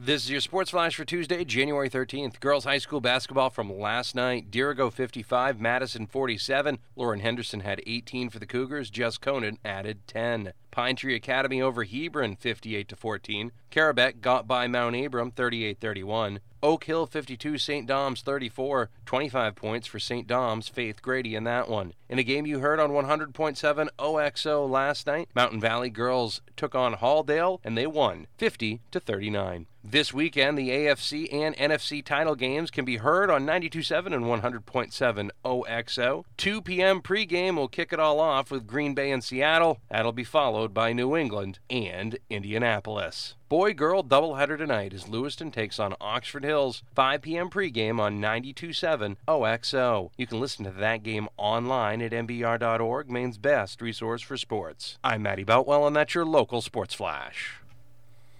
This is your sports flash for Tuesday, January 13th. Girls high school basketball from last night. Dirigo 55, Madison 47. Lauren Henderson had 18 for the Cougars. Jess Conan added 10. Pine Tree Academy over Hebron 58 to 14. Carrabec got by Mount Abram 38-31. Oak Hill 52, St. Dom's 34. 25 points for St. Dom's, Faith Grady in that one. In a game you heard on 100.7 OXO last night, Mountain Valley girls took on Hall-Dale and they won 50 to 39. This weekend, the AFC and NFC title games can be heard on 92.7 and 100.7 OXO. 2 p.m. pregame will kick it all off with Green Bay and Seattle. That'll be followed by New England and Indianapolis. Boy girl doubleheader tonight as Lewiston takes on Oxford Hills. 5 p.m. pregame on 92.7 OXO. You can listen to that game online at MBR.org, Maine's best resource for sports. I'm Matty Boutwell, and that's your local sports flash.